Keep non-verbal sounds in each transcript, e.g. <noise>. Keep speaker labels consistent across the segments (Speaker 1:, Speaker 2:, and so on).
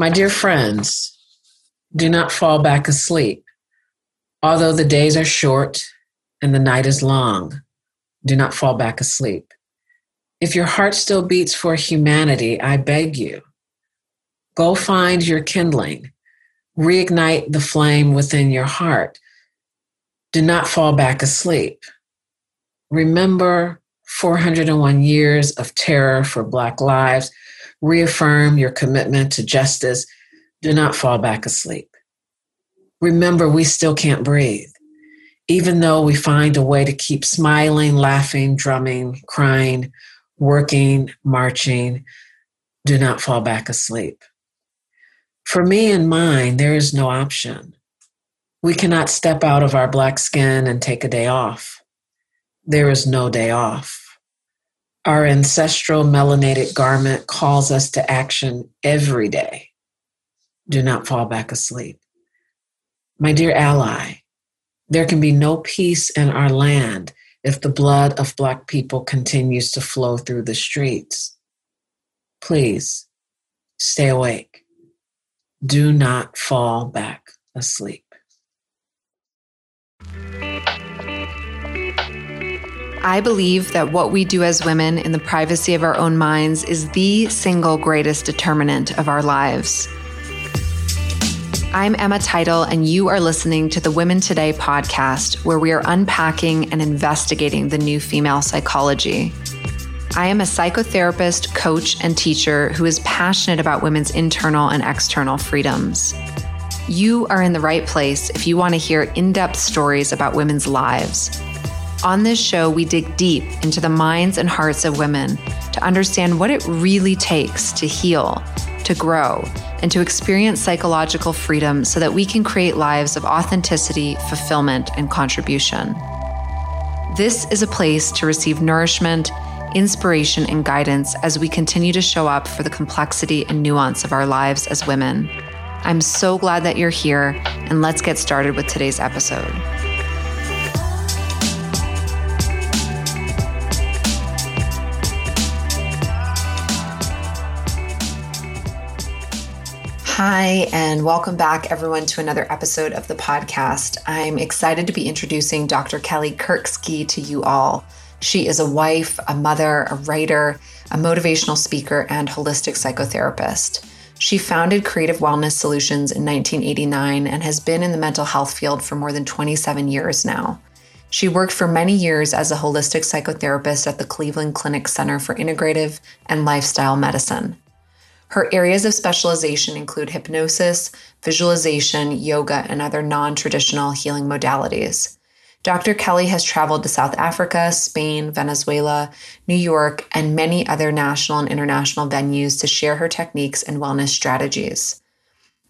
Speaker 1: My dear friends, do not fall back asleep. Although the days are short and the night is long, do not fall back asleep. If your heart still beats for humanity, I beg you, go find your kindling, reignite the flame within your heart. Do not fall back asleep. Remember 401 years of terror for Black lives. Reaffirm your commitment to justice. Do not fall back asleep. Remember, we still can't breathe. Even though we find a way to keep smiling, laughing, drumming, crying, working, marching, do not fall back asleep. For me and mine, there is no option. We cannot step out of our black skin and take a day off. There is no day off. Our ancestral melanated garment calls us to action every day. Do not fall back asleep. My dear ally, there can be no peace in our land if the blood of Black people continues to flow through the streets. Please stay awake. Do not fall back asleep.
Speaker 2: I believe that what we do as women in the privacy of our own minds is the single greatest determinant of our lives. I'm Emma Title, and you are listening to the Women Today podcast, where we are unpacking and investigating the new female psychology. I am a psychotherapist, coach, and teacher who is passionate about women's internal and external freedoms. You are in the right place if you want to hear in depth stories about women's lives on this show, we dig deep into the minds and hearts of women to understand what it really takes to heal, to grow, and to experience psychological freedom so that we can create lives of authenticity, fulfillment, and contribution. This is a place to receive nourishment, inspiration, and guidance as we continue to show up for the complexity and nuance of our lives as women. I'm so glad that you're here, and let's get started with today's episode. Hi, and welcome back, everyone, to another episode of the podcast. I'm excited to be introducing Dr. Kellie Kirksey to you all. She is a wife, a mother, a writer, a motivational speaker, and holistic psychotherapist. She founded Creative Wellness Solutions in 1989 and has been in the mental health field for more than 27 years now. She worked for many years as a holistic psychotherapist at the Cleveland Clinic Center for Integrative and Lifestyle Medicine. Her areas of specialization include hypnosis, visualization, yoga, and other non traditional healing modalities. Dr. Kellie has traveled to South Africa, Spain, Venezuela, New York, and many other national and international venues to share her techniques and wellness strategies.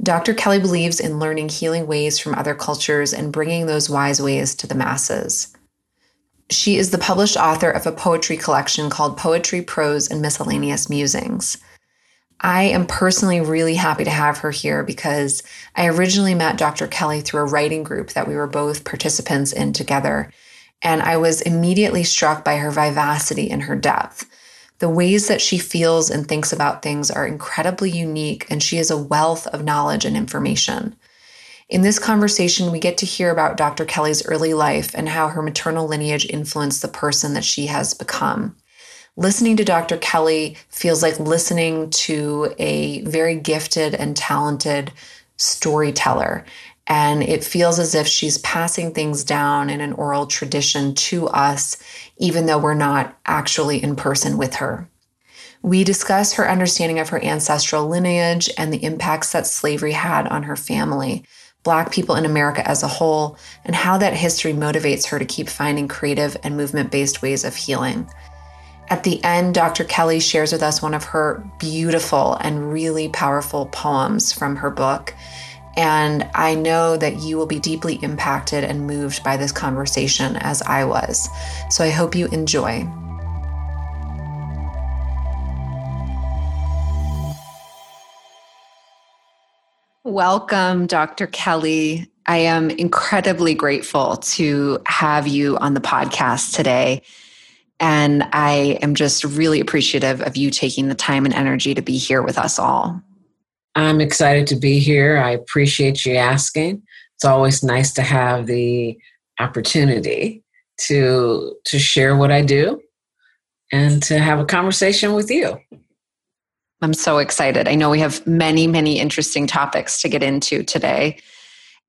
Speaker 2: Dr. Kellie believes in learning healing ways from other cultures and bringing those wise ways to the masses. She is the published author of a poetry collection called Poetry, Prose, and Miscellaneous Musings. I am personally really happy to have her here because I originally met Dr. Kellie through a writing group that we were both participants in together. And I was immediately struck by her vivacity and her depth. The ways that she feels and thinks about things are incredibly unique, and she is a wealth of knowledge and information. In this conversation, we get to hear about Dr. Kellie's early life and how her maternal lineage influenced the person that she has become listening to Dr. Kellie feels like listening to a very gifted and talented storyteller. And it feels as if she's passing things down in an oral tradition to us, even though we're not actually in person with her. We discuss her understanding of her ancestral lineage and the impacts that slavery had on her family, Black people in America as a whole, and how that history motivates her to keep finding creative and movement based ways of healing. At the end, Dr. Kellie shares with us one of her beautiful and really powerful poems from her book. And I know that you will be deeply impacted and moved by this conversation as I was. So I hope you enjoy. Welcome, Dr. Kellie. I am incredibly grateful to have you on the podcast today. And I am just really appreciative of you taking the time and energy to be here with us all.
Speaker 1: I'm excited to be here. I appreciate you asking. It's always nice to have the opportunity to to share what I do and to have a conversation with you.
Speaker 2: I'm so excited. I know we have many, many interesting topics to get into today.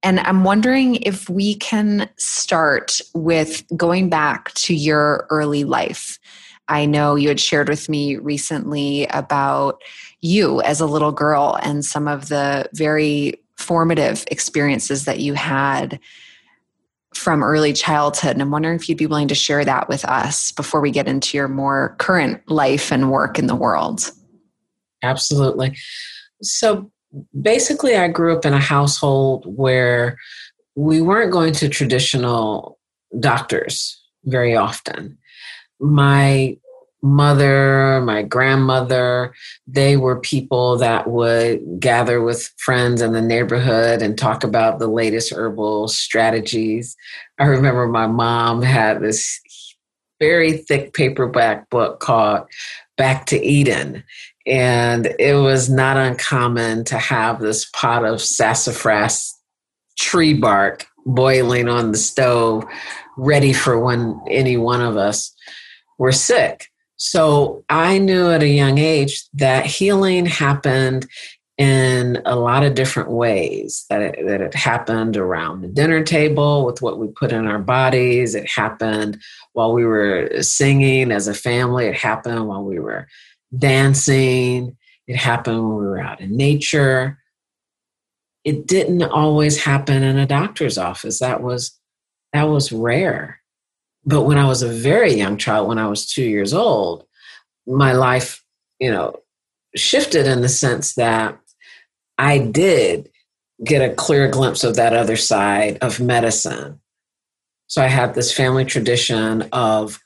Speaker 2: And I'm wondering if we can start with going back to your early life. I know you had shared with me recently about you as a little girl and some of the very formative experiences that you had from early childhood. And I'm wondering if you'd be willing to share that with us before we get into your more current life and work in the world.
Speaker 1: Absolutely. So basically, I grew up in a household where we weren't going to traditional doctors very often. My mother, my grandmother, they were people that would gather with friends in the neighborhood and talk about the latest herbal strategies. I remember my mom had this very thick paperback book called Back to Eden. And it was not uncommon to have this pot of sassafras tree bark boiling on the stove, ready for when any one of us were sick. So I knew at a young age that healing happened in a lot of different ways. That it, that it happened around the dinner table with what we put in our bodies. It happened while we were singing as a family. It happened while we were dancing. It happened when we were out in nature. It didn't always happen in a doctor's office. That was that was rare. But when I was a very young child, when I was two years old, my life, you know, shifted in the sense that I did get a clear glimpse of that other side of medicine. So I had this family tradition of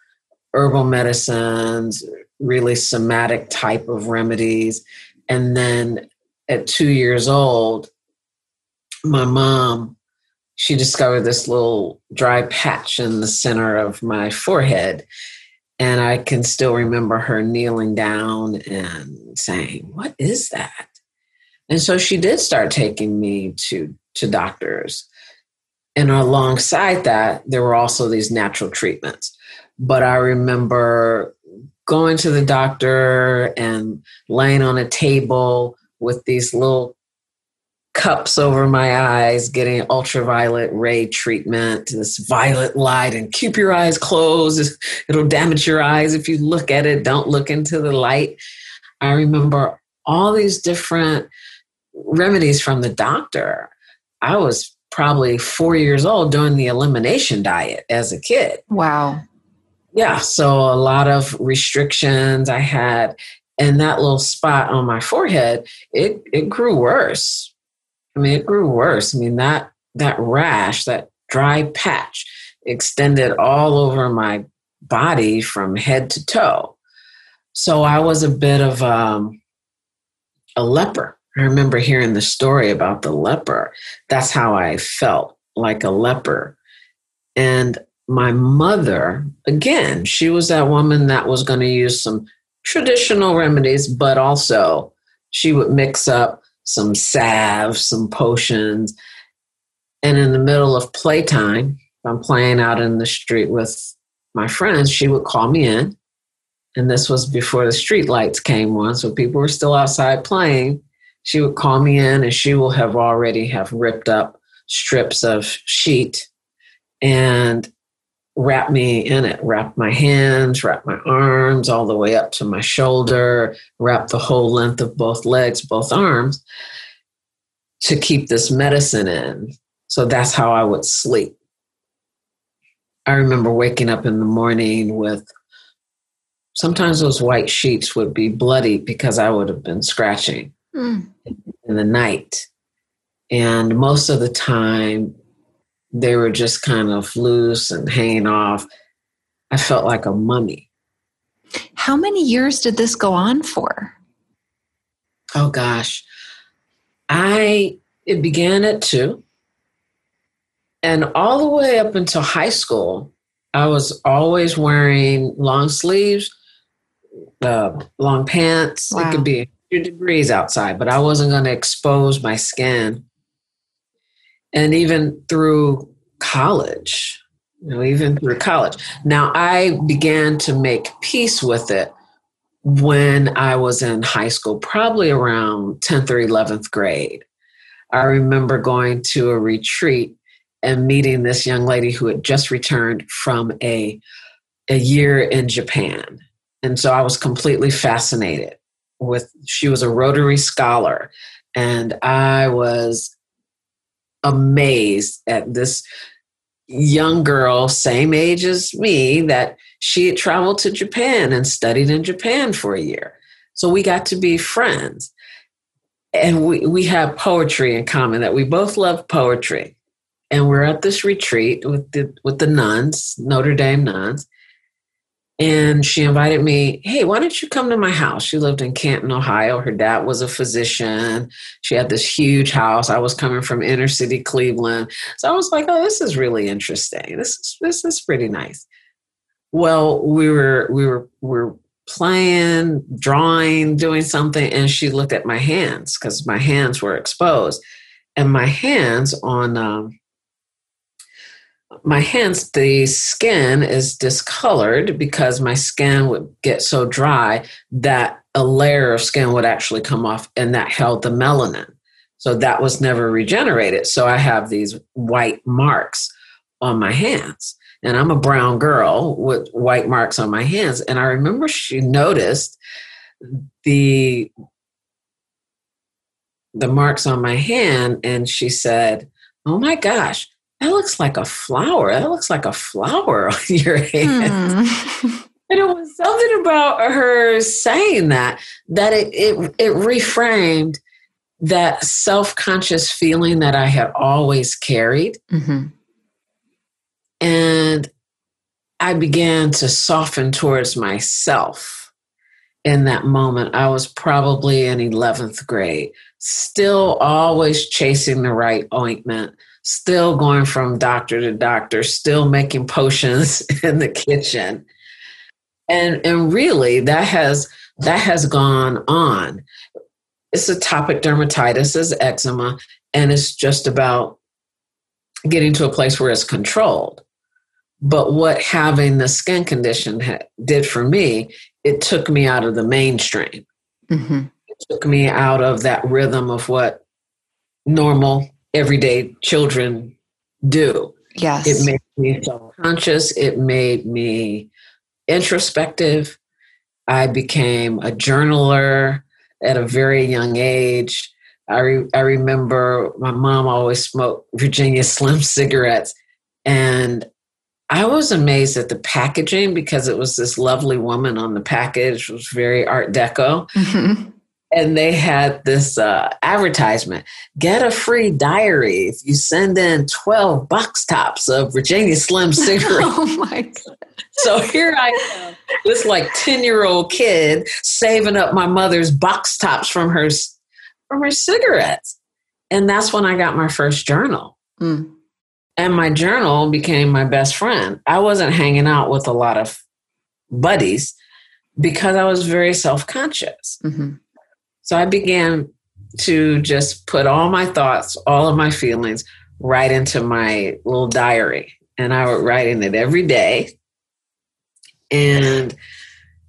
Speaker 1: herbal medicines, really somatic type of remedies. And then at two years old, my mom she discovered this little dry patch in the center of my forehead. And I can still remember her kneeling down and saying, What is that? And so she did start taking me to, to doctors. And alongside that, there were also these natural treatments. But I remember going to the doctor and laying on a table with these little cups over my eyes, getting ultraviolet ray treatment, this violet light, and keep your eyes closed. <laughs> It'll damage your eyes if you look at it. Don't look into the light. I remember all these different remedies from the doctor. I was probably four years old doing the elimination diet as a kid.
Speaker 2: Wow.
Speaker 1: Yeah. So a lot of restrictions I had. And that little spot on my forehead, it, it grew worse I mean, it grew worse. I mean, that that rash, that dry patch, extended all over my body from head to toe. So I was a bit of um, a leper. I remember hearing the story about the leper. That's how I felt like a leper. And my mother, again, she was that woman that was going to use some traditional remedies, but also she would mix up some salve, some potions. And in the middle of playtime, I'm playing out in the street with my friends, she would call me in. And this was before the street lights came on, so people were still outside playing. She would call me in and she will have already have ripped up strips of sheet and wrap me in it, wrap my hands, wrap my arms all the way up to my shoulder, wrap the whole length of both legs, both arms to keep this medicine in. So that's how I would sleep. I remember waking up in the morning with sometimes those white sheets would be bloody because I would have been scratching mm. in the night. And most of the time, they were just kind of loose and hanging off. I felt like a mummy.
Speaker 2: How many years did this go on for?
Speaker 1: Oh gosh. I it began at 2 and all the way up until high school I was always wearing long sleeves, uh, long pants. Wow. It could be a degrees outside, but I wasn't going to expose my skin. And even through college, you know, even through college. Now, I began to make peace with it when I was in high school, probably around 10th or 11th grade. I remember going to a retreat and meeting this young lady who had just returned from a, a year in Japan. And so I was completely fascinated with she was a Rotary scholar and I was amazed at this young girl, same age as me, that she had traveled to Japan and studied in Japan for a year. So we got to be friends. And we, we have poetry in common, that we both love poetry. And we're at this retreat with the with the nuns, Notre Dame nuns and she invited me hey why don't you come to my house? She lived in canton ohio. Her dad was a physician. She had this huge house. I was coming from inner city cleveland. So i was like oh this is really interesting. This is this is pretty nice. Well we were we were we were playing drawing doing something and she looked at my hands because my hands were exposed. And my hands on um, my hands, the skin is discolored because my skin would get so dry that a layer of skin would actually come off and that held the melanin. So that was never regenerated. So I have these white marks on my hands. And I'm a brown girl with white marks on my hands. And I remember she noticed the the marks on my hand and she said, "Oh my gosh, that looks like a flower. That looks like a flower <laughs> on your hand. Hmm. <laughs> and it was something about her saying that that it it, it reframed that self-conscious feeling that I had always carried. Mm-hmm. And I began to soften towards myself in that moment. I was probably in 11th grade, still always chasing the right ointment, still going from doctor to doctor, still making potions <laughs> in the kitchen. And and really that has that has gone on. It's atopic dermatitis, is eczema, and it's just about getting to a place where it's controlled. But what having the skin condition ha- did for me, it took me out of the mainstream. Mm-hmm. It took me out of that rhythm of what normal everyday children do.
Speaker 2: Yes.
Speaker 1: It made me self-conscious. It made me introspective. I became a journaler at a very young age. I, re- I remember my mom always smoked Virginia Slim <laughs> cigarettes. And I was amazed at the packaging because it was this lovely woman on the package. It was very Art Deco. Mm-hmm and they had this uh, advertisement get a free diary if you send in 12 box tops of virginia slim <laughs> cigarettes. Oh my god. So here i am this like 10 year old kid saving up my mother's box tops from her from her cigarettes. And that's when i got my first journal. Mm. and my journal became my best friend. I wasn't hanging out with a lot of buddies because i was very self-conscious. Mm-hmm so I began to just put all my thoughts, all of my feelings right into my little diary. And I would write in it every day. And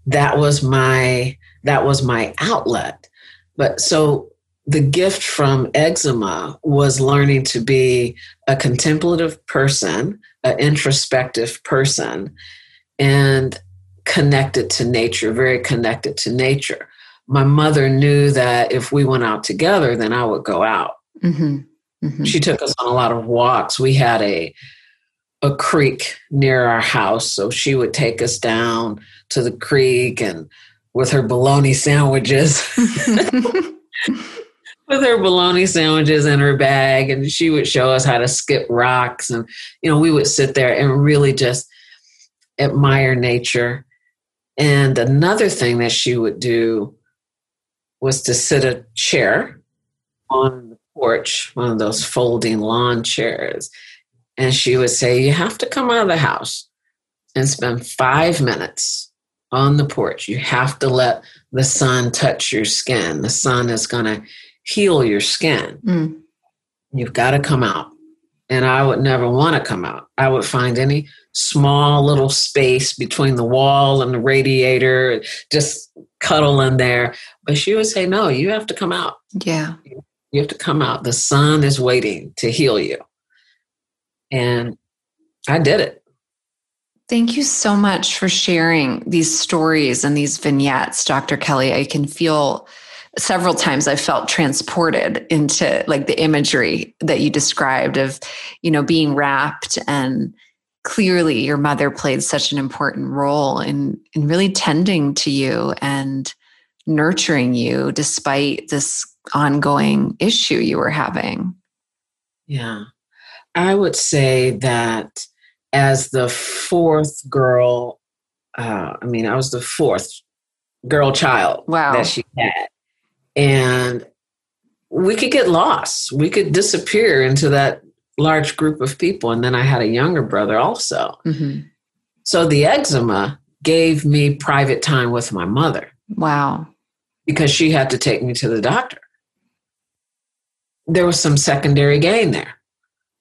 Speaker 1: that was my that was my outlet. But so the gift from eczema was learning to be a contemplative person, an introspective person, and connected to nature, very connected to nature my mother knew that if we went out together, then I would go out. Mm-hmm. Mm-hmm. She took us on a lot of walks. We had a a creek near our house, so she would take us down to the creek and with her bologna sandwiches. <laughs> <laughs> with her bologna sandwiches in her bag and she would show us how to skip rocks and you know we would sit there and really just admire nature and another thing that she would do was to sit a chair on the porch, one of those folding lawn chairs. And she would say, You have to come out of the house and spend five minutes on the porch. You have to let the sun touch your skin. The sun is going to heal your skin. Mm. You've got to come out. And I would never want to come out. I would find any small little space between the wall and the radiator, just cuddle in there. But she would say, No, you have to come out.
Speaker 2: Yeah.
Speaker 1: You have to come out. The sun is waiting to heal you. And I did it.
Speaker 2: Thank you so much for sharing these stories and these vignettes, Dr. Kellie. I can feel several times I felt transported into like the imagery that you described of, you know, being wrapped and clearly your mother played such an important role in in really tending to you and nurturing you despite this ongoing issue you were having.
Speaker 1: Yeah. I would say that as the fourth girl, uh, I mean, I was the fourth girl child
Speaker 2: wow.
Speaker 1: that she had. And we could get lost. We could disappear into that large group of people. And then I had a younger brother also. Mm-hmm. So the eczema gave me private time with my mother.
Speaker 2: Wow.
Speaker 1: Because she had to take me to the doctor. There was some secondary gain there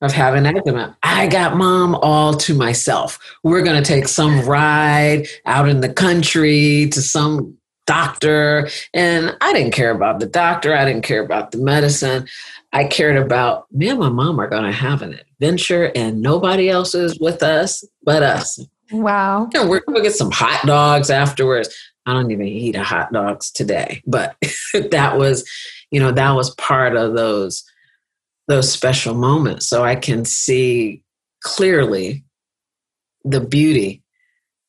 Speaker 1: of having eczema. I got mom all to myself. We're going to take some ride out in the country to some doctor. And I didn't care about the doctor. I didn't care about the medicine. I cared about me and my mom are going to have an adventure and nobody else is with us but us.
Speaker 2: Wow.
Speaker 1: And we're going to get some hot dogs afterwards. I don't even eat hot dogs today, but <laughs> that was, you know, that was part of those those special moments. So I can see clearly the beauty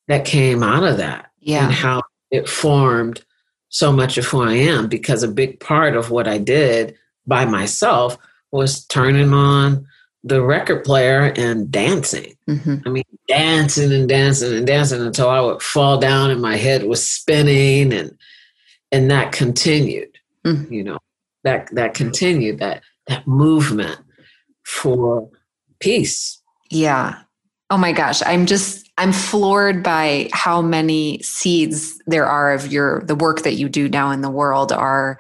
Speaker 1: that came out of that
Speaker 2: yeah.
Speaker 1: and how it formed so much of who I am because a big part of what I did by myself was turning on the record player and dancing. Mm-hmm. I mean, dancing and dancing and dancing until I would fall down and my head was spinning and and that continued. Mm-hmm. You know, that that continued that that movement for peace.
Speaker 2: Yeah. Oh my gosh, I'm just I'm floored by how many seeds there are of your the work that you do now in the world are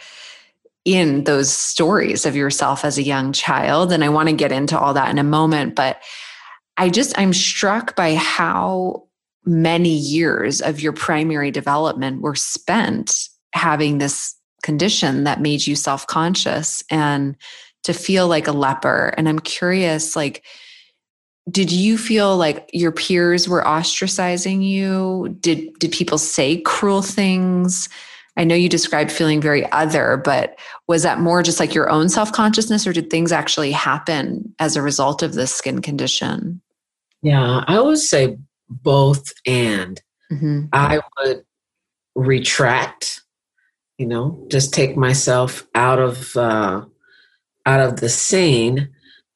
Speaker 2: in those stories of yourself as a young child and I want to get into all that in a moment but I just I'm struck by how many years of your primary development were spent having this condition that made you self-conscious and to feel like a leper. And I'm curious, like, did you feel like your peers were ostracizing you? Did did people say cruel things? I know you described feeling very other, but was that more just like your own self consciousness, or did things actually happen as a result of this skin condition?
Speaker 1: Yeah, I would say both and. Mm-hmm. I would retract, you know, just take myself out of uh, out of the scene,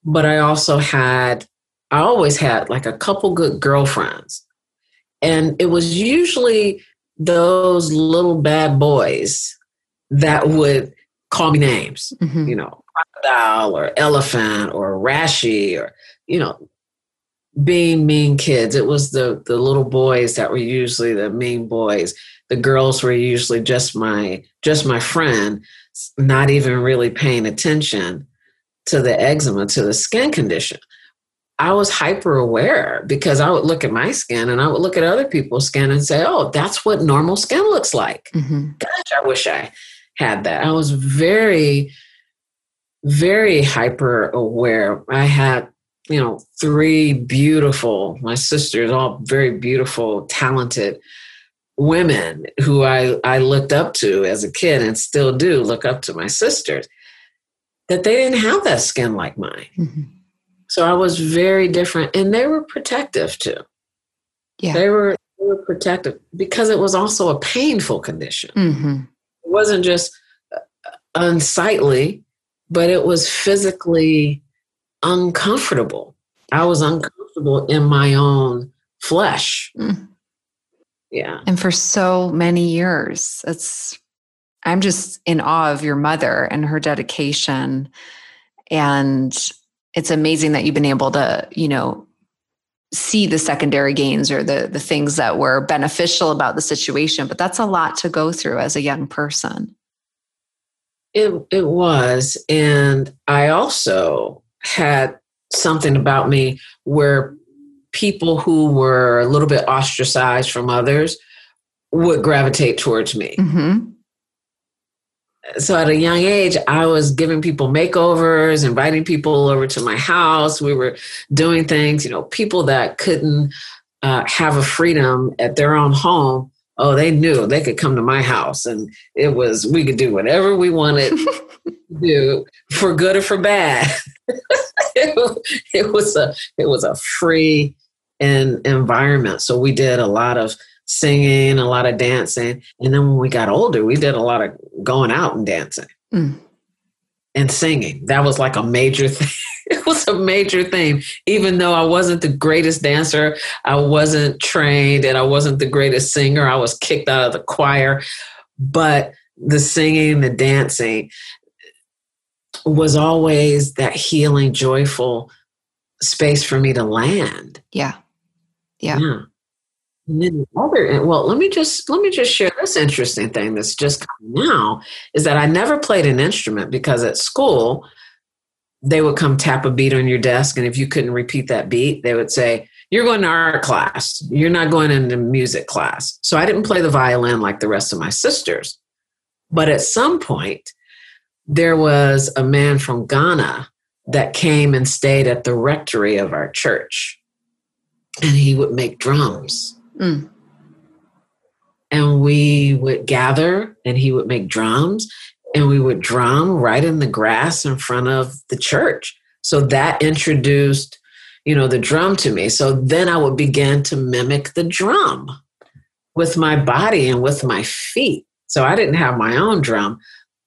Speaker 1: but I also had, I always had like a couple good girlfriends. And it was usually those little bad boys that would call me names, mm-hmm. you know, crocodile or elephant or rashy or, you know, being mean kids. It was the the little boys that were usually the mean boys. The girls were usually just my just my friend not even really paying attention to the eczema, to the skin condition. I was hyper aware because I would look at my skin and I would look at other people's skin and say, oh, that's what normal skin looks like. Mm-hmm. Gosh, I wish I had that. I was very, very hyper aware. I had, you know, three beautiful, my sisters, all very beautiful, talented women who I, I looked up to as a kid and still do look up to my sisters, that they didn't have that skin like mine. Mm-hmm. So I was very different, and they were protective too.
Speaker 2: Yeah,
Speaker 1: they were, they were protective because it was also a painful condition. Mm-hmm. It wasn't just uh, unsightly, but it was physically uncomfortable. I was uncomfortable in my own flesh. Mm. Yeah.
Speaker 2: And for so many years, it's, I'm just in awe of your mother and her dedication. And it's amazing that you've been able to, you know, see the secondary gains or the the things that were beneficial about the situation but that's a lot to go through as a young person.
Speaker 1: It it was. And i also had something about me where people who were a little bit ostracized from others would gravitate towards me. Mm-hmm so at a young age, I was giving people makeovers, inviting people over to my house. We were doing things, you know, people that couldn't uh, have a freedom at their own home. Oh, they knew they could come to my house and it was, we could do whatever we wanted <laughs> to do for good or for bad. <laughs> it, it was a, it was a free and environment. So we did a lot of singing, a lot of dancing. And then when we got older, we did a lot of going out and dancing mm. and singing. That was like a major <laughs> thing. it was a major thing. Even though I wasn't the greatest dancer, I wasn't trained, and I wasn't the greatest singer, I was kicked out of the choir. But the singing, the dancing was always that healing, joyful space for me to land.
Speaker 2: Yeah. Yeah. yeah.
Speaker 1: Then the other, well, let me just let me just share this interesting thing that's just coming now is that I never played an instrument because at school they would come tap a beat on your desk, and if you couldn't repeat that beat, they would say, "You're going to art class. You're not going into music class." So I didn't play the violin like the rest of my sisters. But at some point, there was a man from Ghana that came and stayed at the rectory of our church, and he would make drums Mm. And we would gather and he would make drums and we would drum right in the grass in front of the church. So that introduced, you know, the drum to me. So then I would begin to mimic the drum with my body and with my feet. So I didn't have my own drum,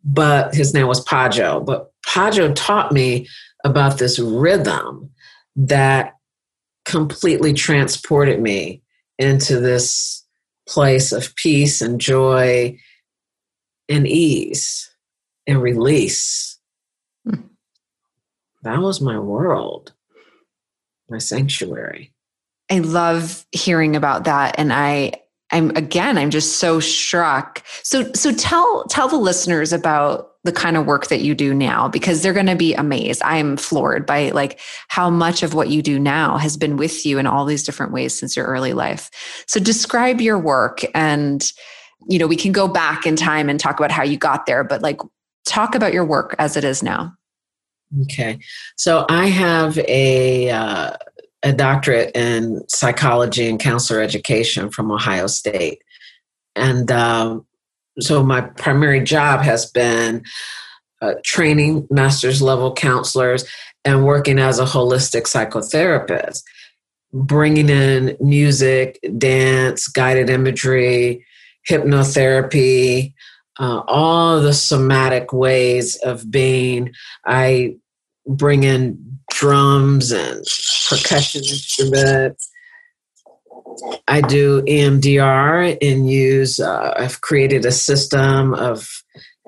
Speaker 1: but his name was Pajo. But Pajo taught me about this rhythm that completely transported me into this place of peace and joy and ease and release. Hmm. That was my world, my sanctuary.
Speaker 2: I love hearing about that. And I, I'm again, I'm just so struck. So, so tell tell the listeners about the kind of work that you do now because they're going to be amazed. I'm floored by like how much of what you do now has been with you in all these different ways since your early life. So describe your work and you know, we can go back in time and talk about how you got there, but like talk about your work as it is now.
Speaker 1: Okay. So I have a uh, a doctorate in psychology and counselor education from Ohio State. And um, so my primary job has been uh, training master's level counselors and working as a holistic psychotherapist bringing in music dance guided imagery hypnotherapy uh, all the somatic ways of being. I bring in drums and percussion instruments I do EMDR and use, uh, I've created a system of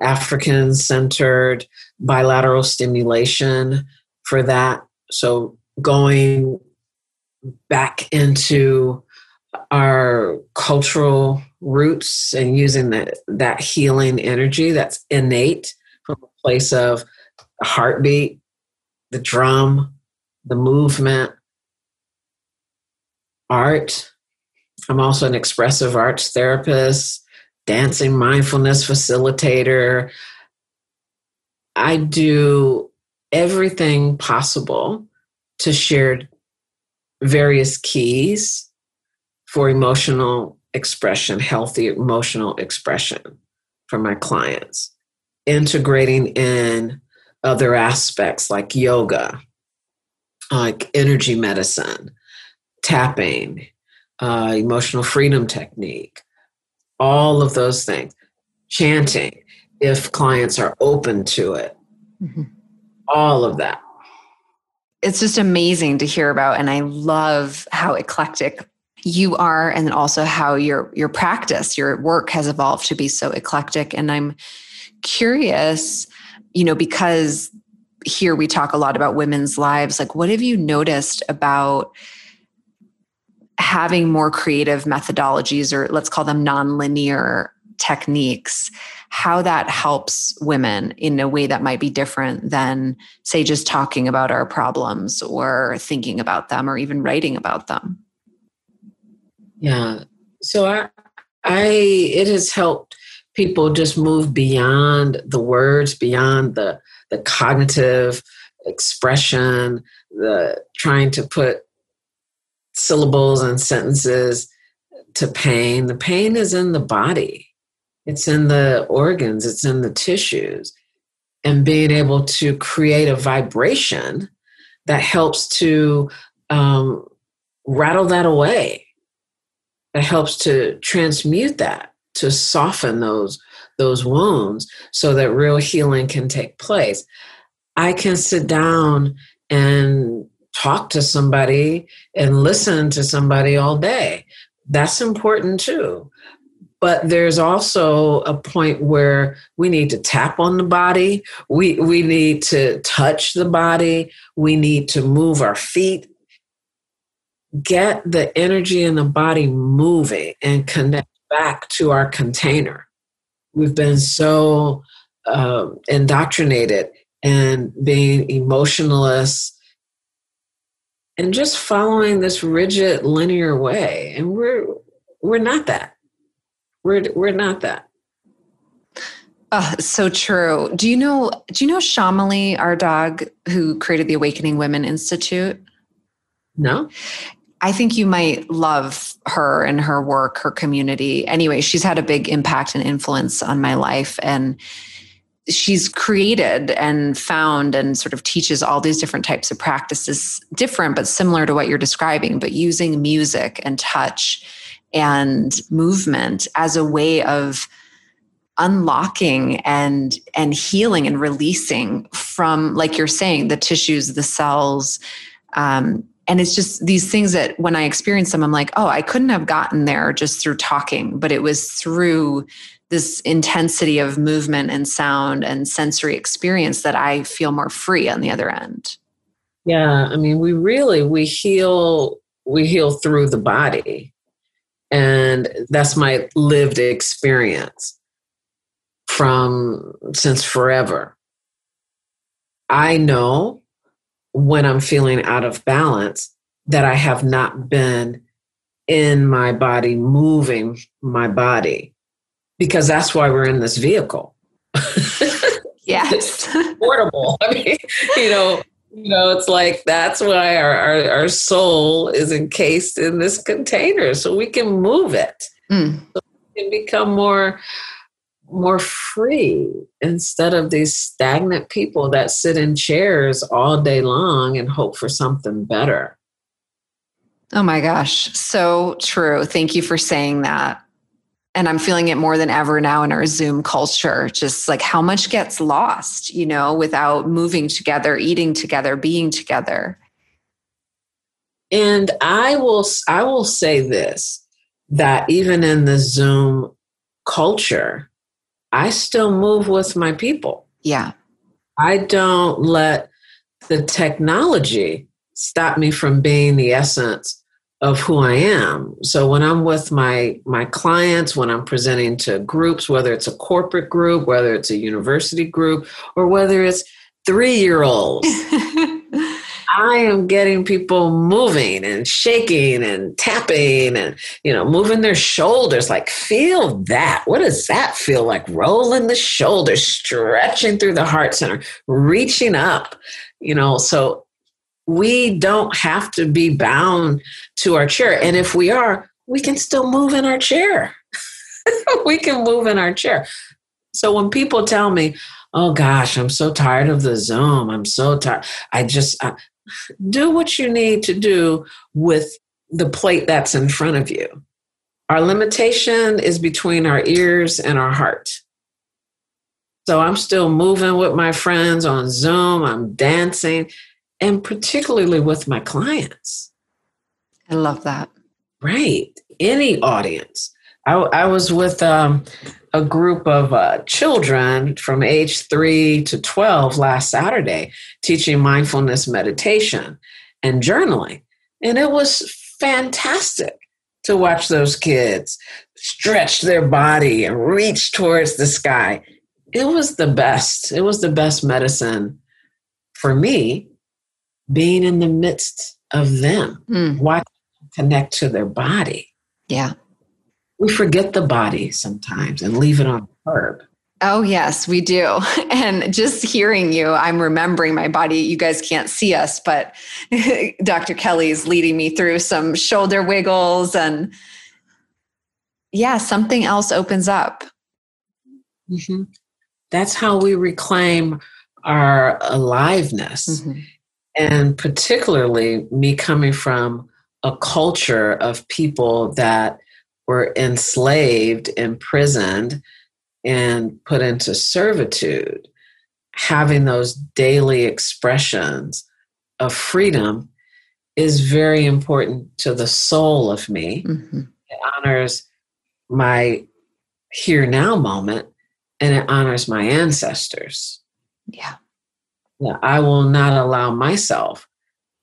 Speaker 1: African centered bilateral stimulation for that. So going back into our cultural roots and using that, that healing energy that's innate from a place of heartbeat, the drum, the movement, art, I'm also an expressive arts therapist, dancing mindfulness facilitator. I do everything possible to share various keys for emotional expression, healthy emotional expression for my clients, integrating in other aspects like yoga, like energy medicine, tapping, uh, emotional freedom technique, all of those things, chanting, if clients are open to it, mm-hmm. all of that.
Speaker 2: It's just amazing to hear about, and I love how eclectic you are, and also how your your practice, your work has evolved to be so eclectic. And I'm curious, you know, because here we talk a lot about women's lives. Like, what have you noticed about having more creative methodologies, or let's call them nonlinear techniques, how that helps women in a way that might be different than, say, just talking about our problems or thinking about them or even writing about them.
Speaker 1: Yeah. So I, I, it has helped people just move beyond the words, beyond the the cognitive expression, the trying to put syllables and sentences to pain. The pain is in the body. It's in the organs, it's in the tissues. And being able to create a vibration that helps to um, rattle that away that helps to transmute that to soften those those wounds so that real healing can take place i can sit down and talk to somebody and listen to somebody all day. That's important too. But there's also a point where we need to tap on the body. We we need to touch the body. We need to move our feet. Get the energy in the body moving and connect back to our container. We've been so um, indoctrinated and being emotionless and just following this rigid linear way. And we're we're not that. We're we're not that.
Speaker 2: Uh, so true. Do you know do you know Chameli Ardagh who created the awakening women institute?
Speaker 1: No.
Speaker 2: I think you might love her and her work, her community. Anyway, she's had a big impact and influence on my life. And she's created and found and sort of teaches all these different types of practices, different but similar to what you're describing, but using music and touch and movement as a way of unlocking and and healing and releasing from like you're saying the tissues the cells um, and it's just these things that when I experience them, I'm like, oh, I couldn't have gotten there just through talking, but it was through this intensity of movement and sound and sensory experience that I feel more free on the other end.
Speaker 1: Yeah, I mean, we really we heal we heal through the body. And that's my lived experience from since forever. I know when I'm feeling out of balance that I have not been in my body, moving my body, because that's why we're in this vehicle. <laughs> <laughs>
Speaker 2: Yes.
Speaker 1: portable. I mean, you know, you know, it's like that's why our, our, our, soul is encased in this container so we can move it. Mm. So we can become more more free instead of these stagnant people that sit in chairs all day long and hope for something better.
Speaker 2: Oh my gosh, so true. Thank you for saying that. And I'm feeling it more than ever now in our Zoom culture, just like how much gets lost, you know, without moving together, eating together, being together.
Speaker 1: And I will I will say this that even in the Zoom culture, I still move with my people.
Speaker 2: Yeah.
Speaker 1: I don't let the technology stop me from being the essence of who I am. So when I'm with my my clients, when I'm presenting to groups, whether it's a corporate group, whether it's a university group, or whether it's three year olds, <laughs> I am getting people moving and shaking and tapping and, you know, moving their shoulders. Like, feel that. What does that feel like? Rolling the shoulders, stretching through the heart center, reaching up, you know. So we don't have to be bound to our chair. And if we are, we can still move in our chair. <laughs> we can move in our chair. So when people tell me, oh gosh, I'm so tired of the Zoom. I'm so tired. I just, I, do what you need to do with the plate that's in front of you. Our limitation is between our ears and our heart. So I'm still moving with my friends on Zoom, I'm dancing, and particularly with my clients.
Speaker 2: I love that.
Speaker 1: Right. Any audience. I, I was with um, a group of uh, children from age three to 12 last Saturday teaching mindfulness meditation and journaling. And it was fantastic to watch those kids stretch their body and reach towards the sky. It was the best. It was the best medicine for me being in the midst of them, mm. watching connect to their body.
Speaker 2: Yeah.
Speaker 1: We forget the body sometimes and leave it on the curb.
Speaker 2: Oh, yes, we do. <laughs> And just hearing you, I'm remembering my body. You guys can't see us, but <laughs> Dr. Kellie's leading me through some shoulder wiggles and yeah, something else opens up.
Speaker 1: Mm-hmm. That's how we reclaim our aliveness. Mm-hmm. And particularly me coming from a culture of people that were enslaved, imprisoned, and put into servitude, having those daily expressions of freedom is very important to the soul of me. Mm-hmm. It honors my here now moment and it honors my ancestors.
Speaker 2: Yeah.
Speaker 1: Yeah, I will not allow myself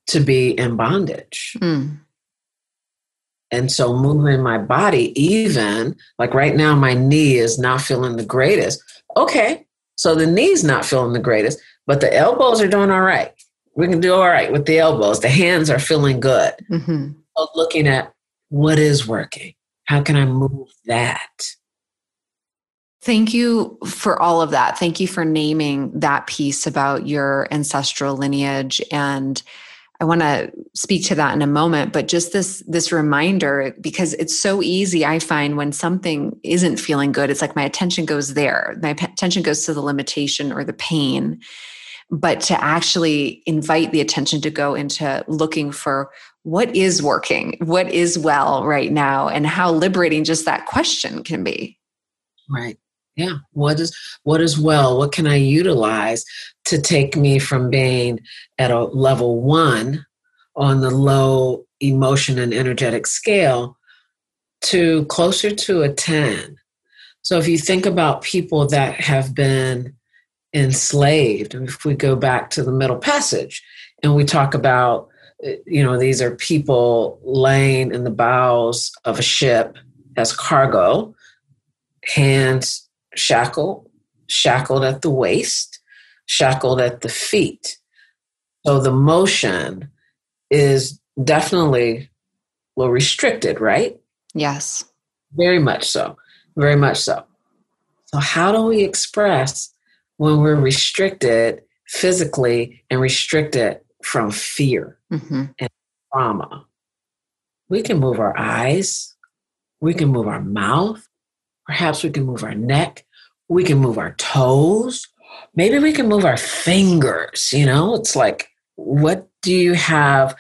Speaker 1: to be in bondage. Mm. And so moving my body, even like right now, my knee is not feeling the greatest. Okay, so the knee's not feeling the greatest, but the elbows are doing all right. We can do all right with the elbows. The hands are feeling good. Mm-hmm. So looking at what is working. How can I move that?
Speaker 2: Thank you for all of that. Thank you for naming that piece about your ancestral lineage and I want to speak to that in a moment, but just this this reminder because it's so easy I find when something isn't feeling good, it's like my attention goes there. My attention goes to the limitation or the pain. But to actually invite the attention to go into looking for what is working, what is well right now, and how liberating just that question can be.
Speaker 1: Right. Yeah. What is what is well? What can I utilize to take me from being at a level one on the low emotion and energetic scale to closer to a 10. So if you think about people that have been enslaved, if we go back to the Middle Passage and we talk about, eh, you know, these are people laying in the bowels of a ship as cargo, hands shackled, shackled at the waist, shackled at the feet. So the motion is definitely well restricted, right?
Speaker 2: Yes.
Speaker 1: Very much so. Very much so. So how do we express when we're restricted physically and restricted from fear mm-hmm. and trauma? We can move our eyes, we can move our mouth, perhaps we can move our neck, we can move our toes, maybe we can move our fingers, you know? It's like what do you have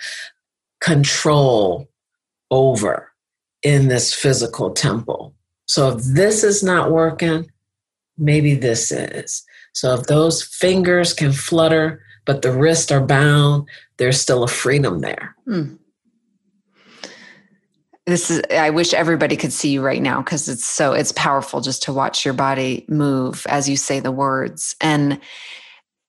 Speaker 1: control over in this physical temple? So if this is not working, maybe this is. So if those fingers can flutter, but the wrists are bound, there's still a freedom there. Hmm.
Speaker 2: This is I wish everybody could see you right now because it's so it's powerful just to watch your body move as you say the words. And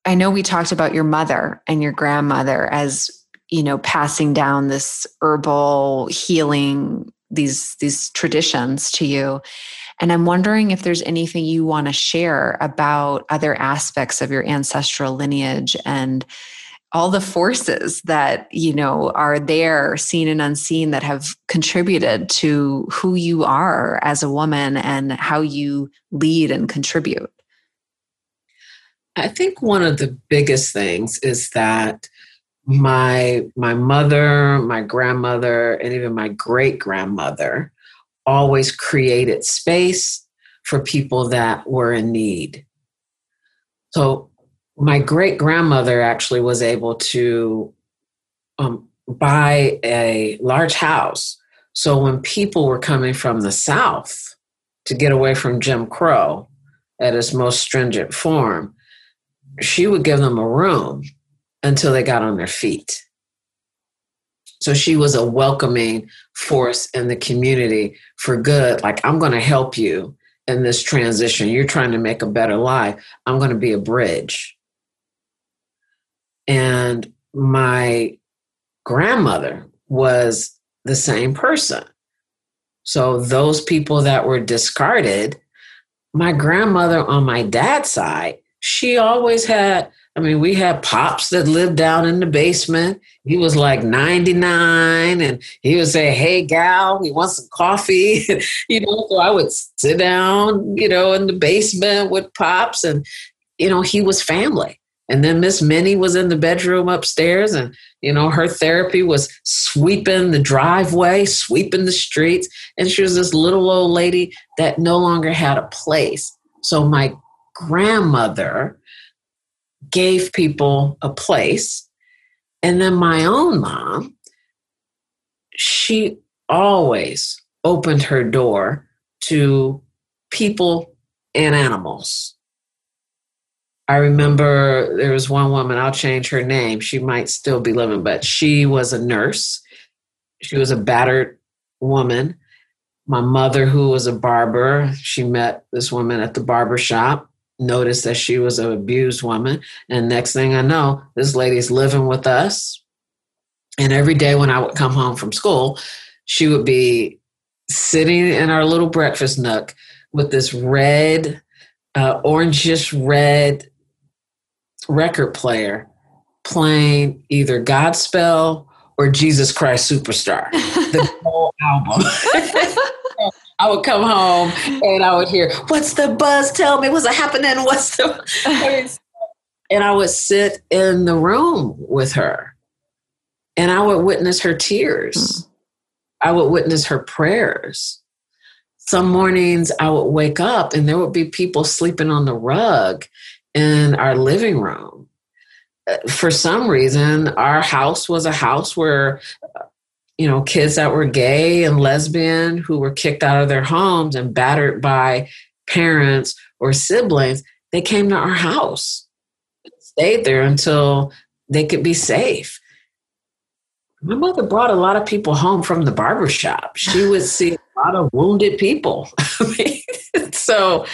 Speaker 2: I know we talked about your mother and your grandmother as, you know, passing down this herbal healing, these these traditions to you. And I'm wondering if there's anything you want to share about other aspects of your ancestral lineage and all the forces that you know are there seen and unseen that have contributed to who you are as a woman and how you lead and contribute
Speaker 1: I think one of the biggest things is that my my mother, my grandmother, and even my great grandmother always created space for people that were in need. So my great grandmother actually was able to um, buy a large house. So when people were coming from the South to get away from Jim Crow at its most stringent form, she would give them a room until they got on their feet. So she was a welcoming force in the community for good. Like, I'm going to help you in this transition. You're trying to make a better life. I'm going to be a bridge. And my grandmother was the same person. So those people that were discarded, my grandmother on my dad's side, she always had I mean, we had pops that lived down in the basement. He was like 99 and he would say, Hey, gal, we want some coffee. <laughs> you know, so I would sit down, you know, in the basement with pops and, you know, he was family. And then Miss Minnie was in the bedroom upstairs, and you know her therapy was sweeping the driveway, sweeping the streets, and she was this little old lady that no longer had a place. So my grandmother gave people a place. And then my own mom, she always opened her door to people and animals. I remember there was one woman, I'll change her name. She might still be living, but she was a nurse. She was a battered woman. My mother, who was a barber, she met this woman at the barber shop noticed that she was an abused woman. And next thing I know, this lady's living with us. And every day when I would come home from school, she would be sitting in our little breakfast nook with this red, uh, orangish red record player playing either Godspell or Jesus Christ Superstar, the <laughs> whole album. <laughs> I would come home and I would hear, "What's the buzz? Tell me what's happening. What's the?" and I would sit in the room with her, and I would witness her tears. Mm. I would witness her prayers. Some mornings I would wake up and there would be people sleeping on the rug in our living room. Uh, for some reason, our house was a house where you know, kids that were gay and lesbian who were kicked out of their homes and battered by parents or siblings, they came to our house, stayed there until they could be safe. My mother brought a lot of people home from the barber shop. She would see a lot of wounded people. <laughs> so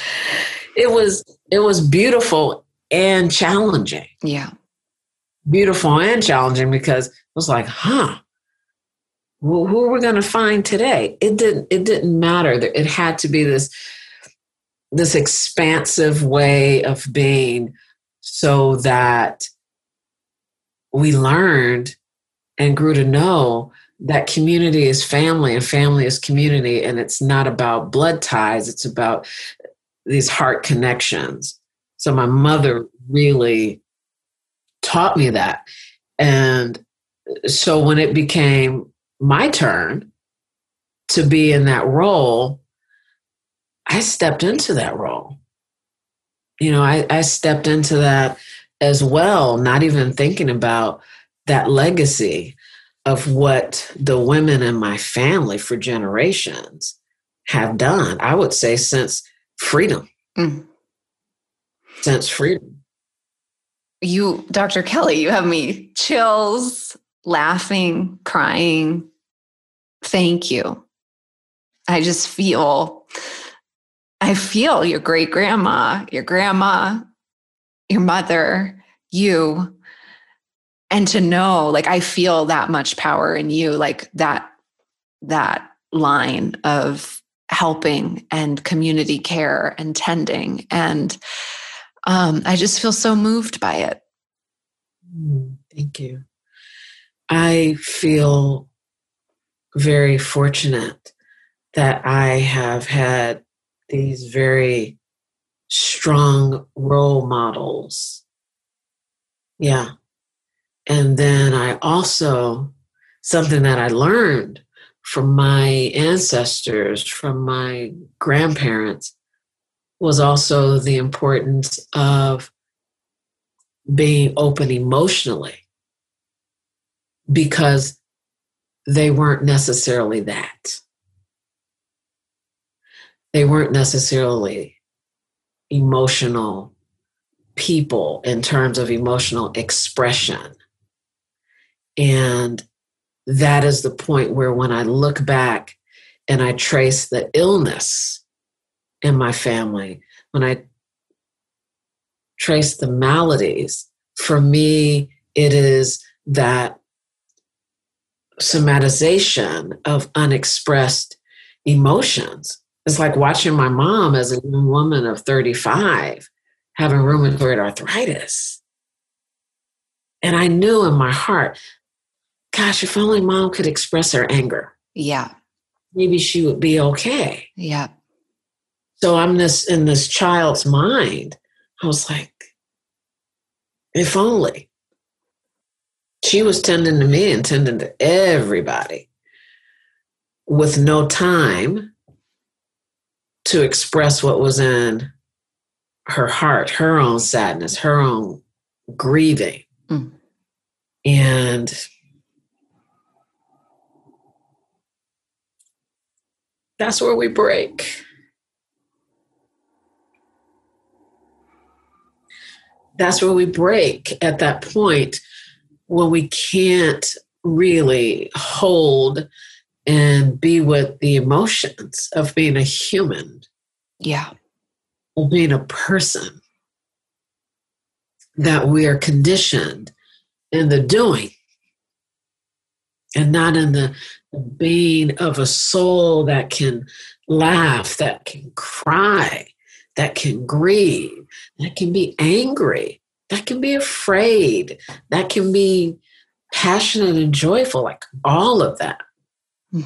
Speaker 1: it was it was beautiful and challenging.
Speaker 2: Yeah.
Speaker 1: Beautiful and challenging because it was like, huh, well, who are we going to find today? It didn't. It didn't matter. It had to be this this expansive way of being, so that we learned and grew to know that community is family and family is community, and it's not about blood ties. It's about these heart connections. So my mother really taught me that, and so when it became my turn to be in that role, I stepped into that role. You know, I, I stepped into that as well, not even thinking about that legacy of what the women in my family for generations have done. I would say since freedom. Mm. Since freedom.
Speaker 2: You, Dr. Kellie, you have me chills, laughing, crying, thank you. I just feel, I feel your great grandma, your grandma, your mother, you. And to know, like, I feel that much power in you, like that, that line of helping and community care and tending. And um, I just feel so moved by it.
Speaker 1: Mm, thank you. I feel very fortunate that I have had these very strong role models. Yeah. And then I also, something that I learned from my ancestors, from my grandparents, was also the importance of being open emotionally. Because they weren't necessarily that. They weren't necessarily emotional people in terms of emotional expression. And that is the point where when I look back and I trace the illness in my family, when I trace the maladies, for me, it is that somatization of unexpressed emotions. It's like watching my mom as a young woman of 35 having rheumatoid arthritis. And I knew in my heart, gosh, if only mom could express her anger.
Speaker 2: Yeah.
Speaker 1: Maybe she would be okay.
Speaker 2: Yeah.
Speaker 1: So I'm this in this child's mind. I was like, if only. She was tending to me and tending to everybody with no time to express what was in her heart, her own sadness, her own grieving. Mm. And that's where we break. That's where we break at that point when we can't really hold and be with the emotions of being a human.
Speaker 2: Yeah.
Speaker 1: Of being a person. That we are conditioned in the doing and not in the, the being of a soul that can laugh, that can cry, that can grieve, that can be angry, that can be afraid, that can be passionate and joyful, like all of that. Hmm.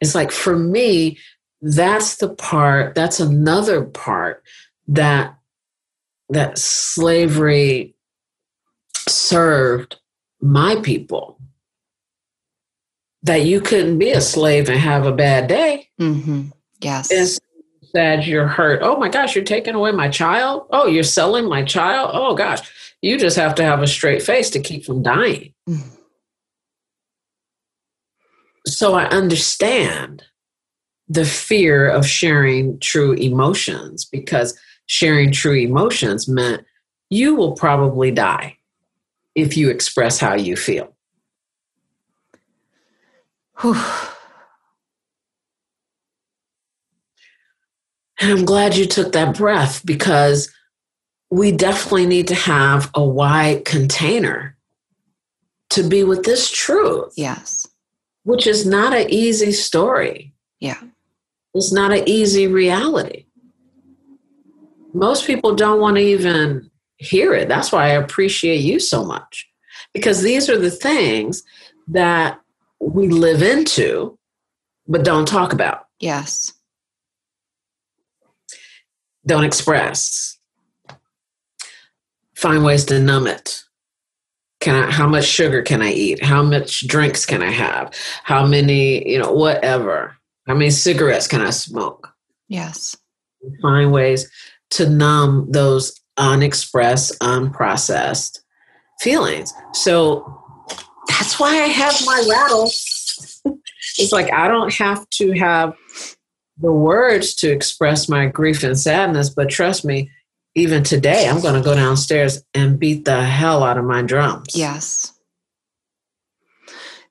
Speaker 1: It's like for me, that's the part, that's another part that that slavery served my people. That you couldn't be a slave and have a bad day.
Speaker 2: Mm-hmm. Yes.
Speaker 1: It's sad you're hurt. Oh my gosh, you're taking away my child. Oh, you're selling my child. Oh gosh, you just have to have a straight face to keep from dying. Mm-hmm so I understand the fear of sharing true emotions because sharing true emotions meant you will probably die if you express how you feel. Whew. <sighs> And I'm glad you took that breath because we definitely need to have a wide container to be with this truth.
Speaker 2: Yes
Speaker 1: which is not an easy story.
Speaker 2: Yeah.
Speaker 1: It's not an easy reality. Most people don't want to even hear it. That's why I appreciate you so much. Because these are the things that we live into, but don't talk about.
Speaker 2: Yes.
Speaker 1: Don't express. Find ways to numb it. Can I, how much sugar can I eat? How much drinks can I have? How many, you know, whatever. How many cigarettes can I smoke?
Speaker 2: Yes.
Speaker 1: Find ways to numb those unexpressed, unprocessed feelings. So that's why I have my rattle. it's like I don't have to have the words to express my grief and sadness, but trust me, even today, I'm going to go downstairs and beat the hell out of my drums.
Speaker 2: Yes.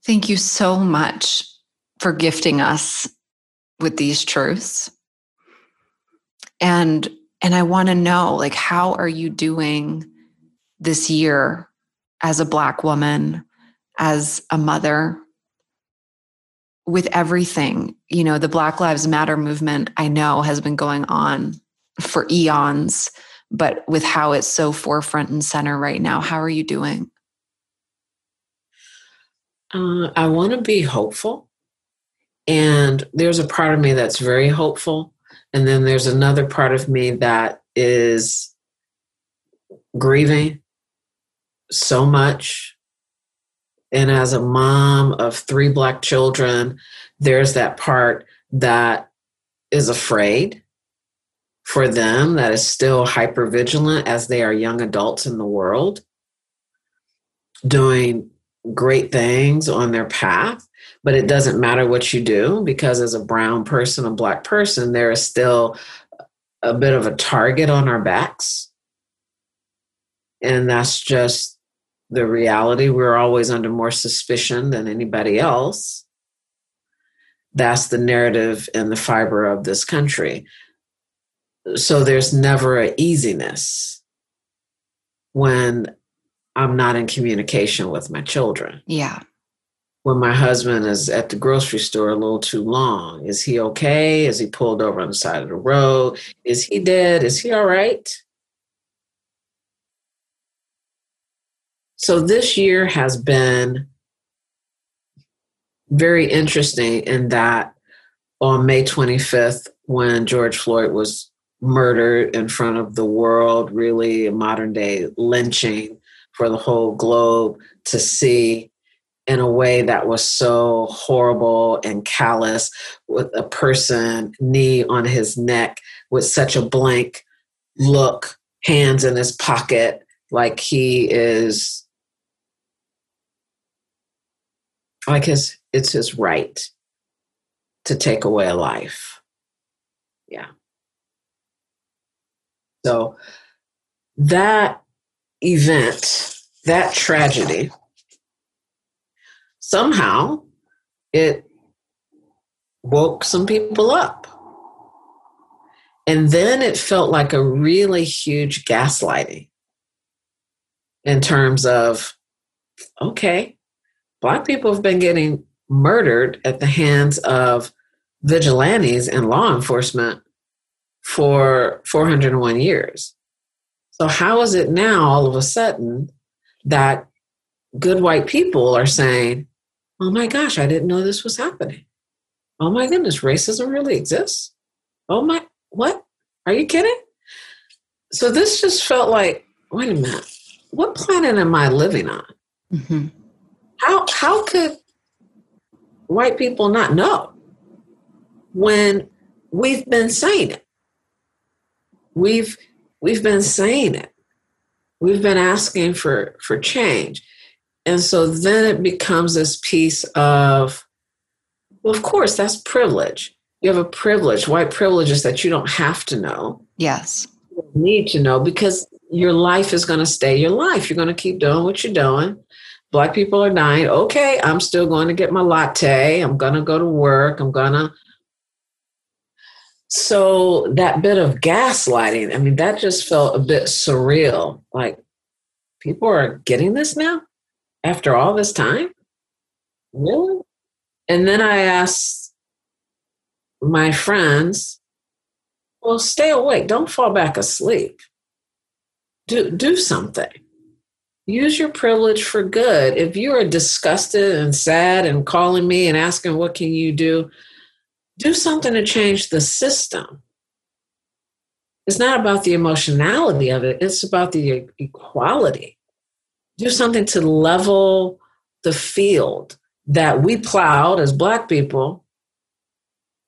Speaker 2: Thank you so much for gifting us with these truths. And and I want to know like how are you doing this year as a black woman, as a mother with everything. You know, the Black Lives Matter movement I know has been going on for eons but with how it's so forefront and center right now, how are you doing?
Speaker 1: Uh, I want to be hopeful. And there's a part of me that's very hopeful. And then there's another part of me that is grieving so much. And as a mom of three Black children, there's that part that is afraid for them that is still hyper vigilant as they are young adults in the world, doing great things on their path. But it doesn't matter what you do because, as a brown person, a black person, there is still a bit of a target on our backs. And that's just the reality. We're always under more suspicion than anybody else. That's the narrative and the fiber of this country so there's never an easiness when I'm not in communication with my children.
Speaker 2: Yeah.
Speaker 1: when my husband is at the grocery store a little too long. Is he okay? Is he pulled over on the side of the road? Is he dead? Is he all right? So this year has been very interesting in that on May 25th, when George Floyd was murdered in front of the world, really a modern day lynching for the whole globe to see in a way that was so horrible and callous with a person knee on his neck with such a blank look hands in his pocket like he is like his it's his right to take away a life yeah so that event that tragedy somehow it woke some people up. And then it felt like a really huge gaslighting in terms of okay, Black people have been getting murdered at the hands of vigilantes and law enforcement for 401 years. So, how is it now all of a sudden that good white people are saying, oh my gosh, I didn't know this was happening. Oh my goodness, racism really exists. Oh my, what? Are you kidding? So this just felt like, wait a minute, what planet am I living on? Mm-hmm. How how could white people not know when we've been saying it? We've we've been saying it. We've been asking for for change. And so then it becomes this piece of, well, of course, that's privilege. You have a privilege. White privilege is that you don't have to know.
Speaker 2: Yes.
Speaker 1: You need to know because your life is going to stay your life. You're going to keep doing what you're doing. Black people are dying. Okay, I'm still going to get my latte. I'm going to go to work. I'm going to. So that bit of gaslighting, I mean, that just felt a bit surreal. Like people are getting this now? after all this time? Really? And then I asked my friends, well, stay awake. Don't fall back asleep. Do, do something. Use your privilege for good. If you are disgusted and sad and calling me and asking, what can you do? Do something to change the system. It's not about the emotionality of it, it's about the equality do something to level the field that we plowed as black people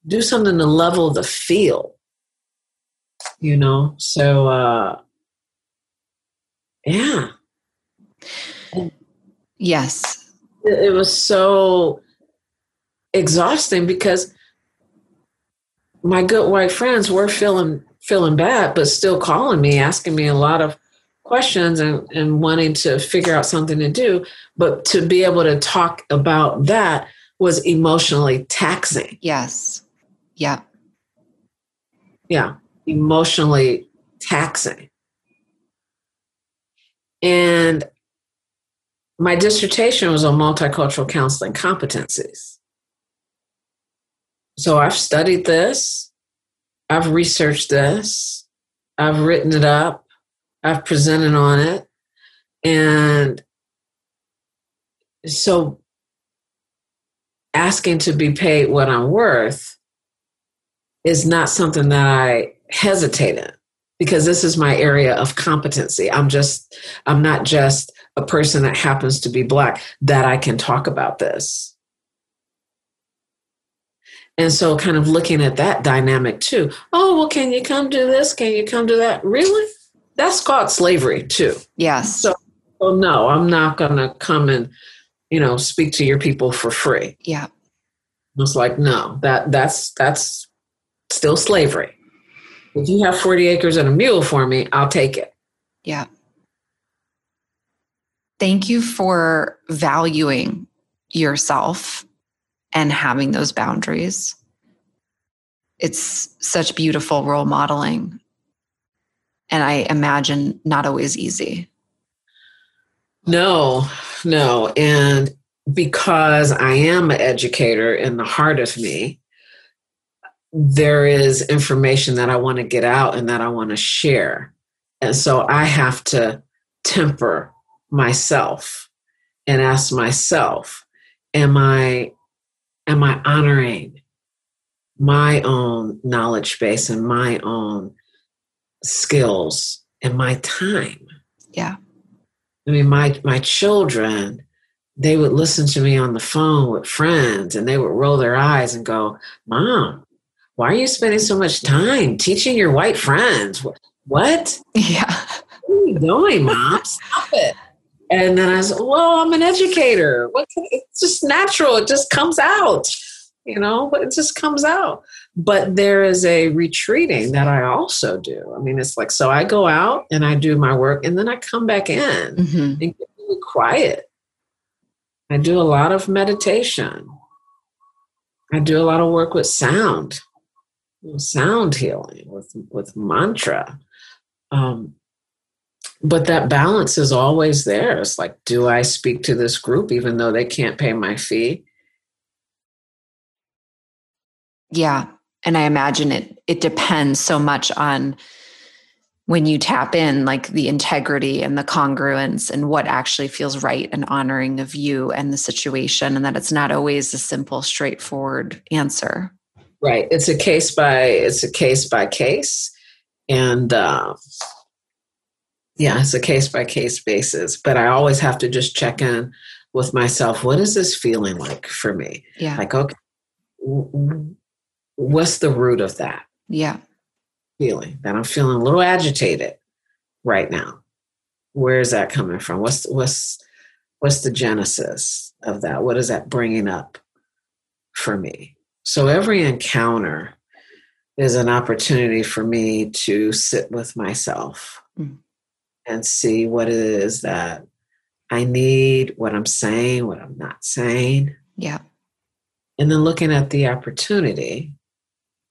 Speaker 1: do something to level the field you know so uh yeah
Speaker 2: yes
Speaker 1: it, it was so exhausting because my good white friends were feeling feeling bad but still calling me asking me a lot of questions and, and wanting to figure out something to do. But to be able to talk about that was emotionally taxing.
Speaker 2: Yes. Yeah.
Speaker 1: Yeah. Emotionally taxing. And my dissertation was on multicultural counseling competencies. So I've studied this, I've researched this, I've written it up, I've presented on it. And so asking to be paid what I'm worth is not something that I hesitate in because this is my area of competency. I'm just, I'm not just a person that happens to be black that I can talk about this. And so, kind of looking at that dynamic too. Oh, well, can you come do this? Can you come do that? Really? that's called slavery too.
Speaker 2: Yes.
Speaker 1: So, so no, I'm not going to come and you know speak to your people for free.
Speaker 2: Yeah.
Speaker 1: It's like no, that that's that's still slavery. If you have 40 acres and a mule for me, I'll take it.
Speaker 2: Yeah. Thank you for valuing yourself and having those boundaries. It's such beautiful role modeling and I imagine not always easy.
Speaker 1: No, no. And because I am an educator in the heart of me, there is information that I want to get out and that I want to share. And so I have to temper myself and ask myself, am I am I honoring my own knowledge base and my own skills and my time?
Speaker 2: Yeah.
Speaker 1: I mean, my my children, they would listen to me on the phone with friends and they would roll their eyes and go, Mom, why are you spending so much time teaching your white friends? What? <laughs>
Speaker 2: Yeah.
Speaker 1: What are you doing, Mom? Stop it. And then I said, Well, I'm an educator. What can, it's just natural. It just comes out. You know, it just comes out. But there is a retreating that I also do. I mean, it's like, so I go out and I do my work and then I come back in mm-hmm. and get really quiet. I do a lot of meditation. I do a lot of work with sound, sound healing, with, with mantra. Um, but that balance is always there. It's like, do I speak to this group even though they can't pay my fee?
Speaker 2: Yeah. And I imagine it it depends so much on when you tap in like the integrity and the congruence and what actually feels right and honoring of you and the situation and that it's not always a simple straightforward answer
Speaker 1: right it's a case by it's a case by case and uh, yeah, it's a case by case basis, but I always have to just check in with myself. What is this feeling like for me?
Speaker 2: Yeah.
Speaker 1: Like, okay, what's the root of that?
Speaker 2: Yeah.
Speaker 1: Feeling that I'm feeling a little agitated right now. Where is that coming from? What's what's what's the genesis of that? What is that bringing up for me? So every encounter is an opportunity for me to sit with myself. Mm and see what it is that I need, what I'm saying, what I'm not saying.
Speaker 2: Yeah.
Speaker 1: And then looking at the opportunity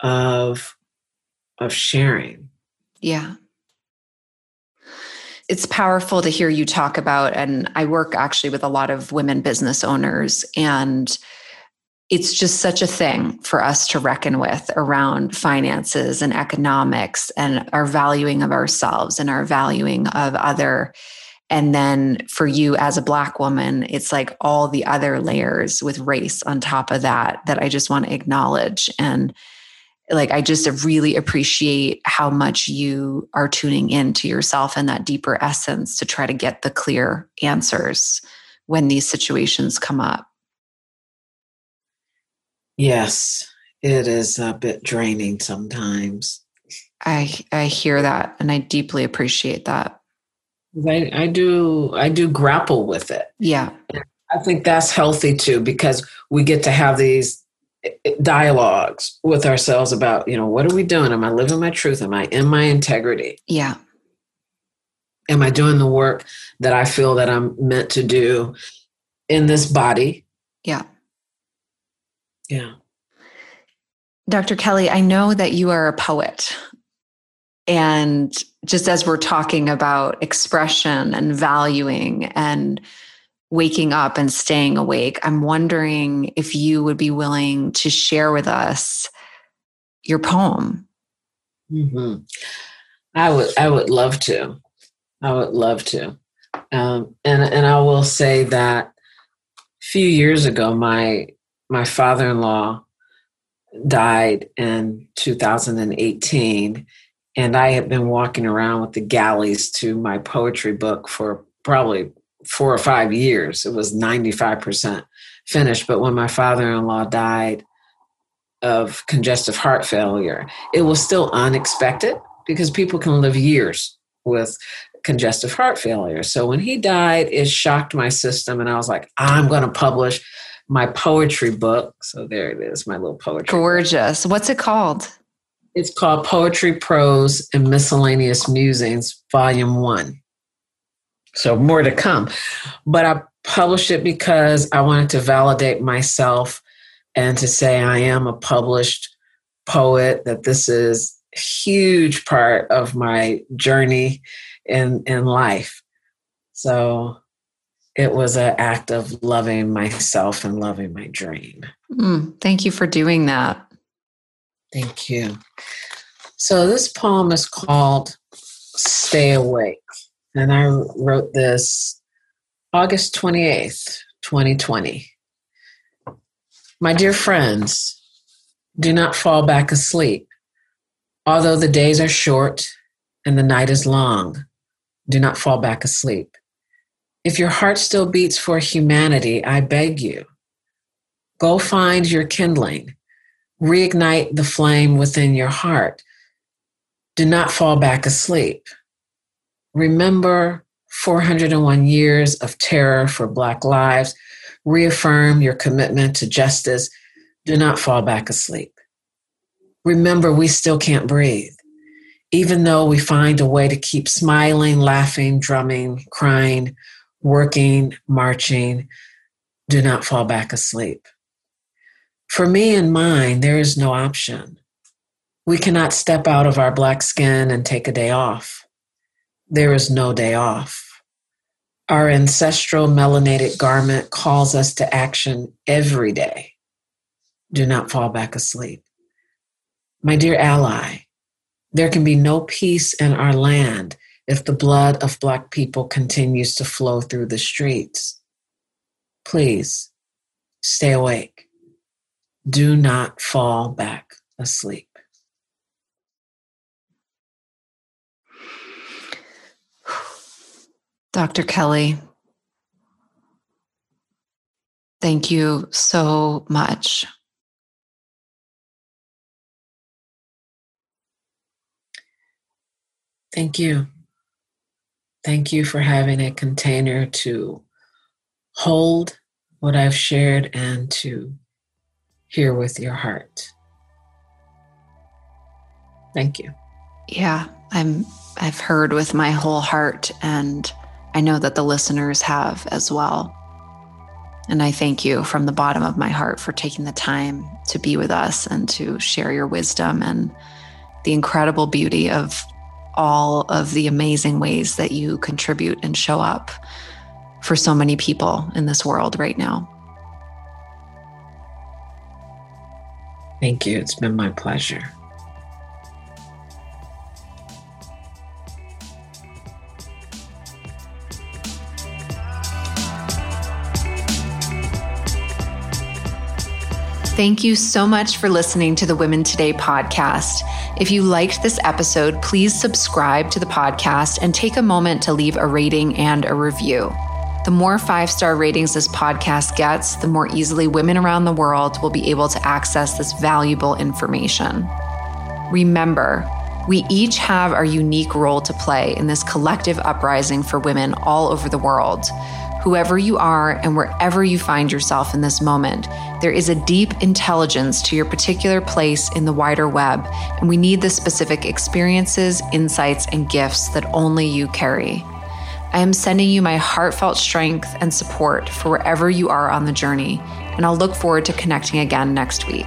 Speaker 1: of of sharing.
Speaker 2: Yeah. It's powerful to hear you talk about and I work actually with a lot of women business owners and it's just such a thing for us to reckon with around finances and economics and our valuing of ourselves and our valuing of other. And then for you as a black woman it's like all the other layers with race on top of that that i just want to acknowledge. And like i just really appreciate how much you are tuning into yourself and that deeper essence to try to get the clear answers when these situations come up
Speaker 1: Yes, it is a bit draining sometimes.
Speaker 2: I I hear that and I deeply appreciate that.
Speaker 1: I, I do I do grapple with it.
Speaker 2: Yeah.
Speaker 1: I think that's healthy too because we get to have these eh, eh, dialogues with ourselves about, you know, what are we doing? Am I living my truth? Am I in my integrity?
Speaker 2: Yeah.
Speaker 1: Am I doing the work that I feel that I'm meant to do in this body?
Speaker 2: Yeah.
Speaker 1: Yeah.
Speaker 2: Dr. Kellie, I know that you are a poet. And just as we're talking about expression and valuing and waking up and staying awake, I'm wondering if you would be willing to share with us your poem.
Speaker 1: Mm-hmm. I would. I would love to. I would love to. Um, and and I will say that a few years ago, my my father in law died in 2018, and I had been walking around with the galleys to my poetry book for probably four or five years. It was 95% finished. But when my father in law died of congestive heart failure, it was still unexpected because people can live years with congestive heart failure. So when he died, it shocked my system, and I was like, I'm going to publish my poetry book. So there it is, my little poetry.
Speaker 2: Gorgeous.
Speaker 1: Book.
Speaker 2: What's it called?
Speaker 1: It's called Poetry, Prose, and Miscellaneous Musings, Volume One. So more to come. But I published it because I wanted to validate myself and to say I am a published poet, that this is a huge part of my journey in, in life. So it was an act of loving myself and loving my dream.
Speaker 2: Mm, thank you for doing that.
Speaker 1: Thank you. So, this poem is called Stay Awake. And I wrote this August 28th, 2020. My dear friends, do not fall back asleep. Although the days are short and the night is long, do not fall back asleep. If your heart still beats for humanity, I beg you, go find your kindling, reignite the flame within your heart. Do not fall back asleep. Remember 401 years of terror for Black lives. Reaffirm your commitment to justice. Do not fall back asleep. Remember, we still can't breathe. Even though we find a way to keep smiling, laughing, drumming, crying, working, marching, do not fall back asleep. For me and mine, there is no option. We cannot step out of our black skin and take a day off. There is no day off. Our ancestral melanated garment calls us to action every day. Do not fall back asleep. My dear ally, there can be no peace in our land if the blood of Black people continues to flow through the streets. Please stay awake. Do not fall back asleep.
Speaker 2: Dr. Kellie, thank you so much.
Speaker 1: Thank you. Thank you for having a container to hold what I've shared and to hear with your heart. Thank you.
Speaker 2: Yeah, I'm I've heard with my whole heart and I know that the listeners have as well. And I thank you from the bottom of my heart for taking the time to be with us and to share your wisdom and the incredible beauty of all of the amazing ways that you contribute and show up for so many people in this world right now.
Speaker 1: Thank you. It's been my pleasure.
Speaker 2: Thank you so much for listening to the Women Today podcast. If you liked this episode, please subscribe to the podcast and take a moment to leave a rating and a review. The more five star ratings this podcast gets, the more easily women around the world will be able to access this valuable information. Remember, we each have our unique role to play in this collective uprising for women all over the world. Whoever you are and wherever you find yourself in this moment, there is a deep intelligence to your particular place in the wider web, and we need the specific experiences, insights, and gifts that only you carry. I am sending you my heartfelt strength and support for wherever you are on the journey, and I'll look forward to connecting again next week.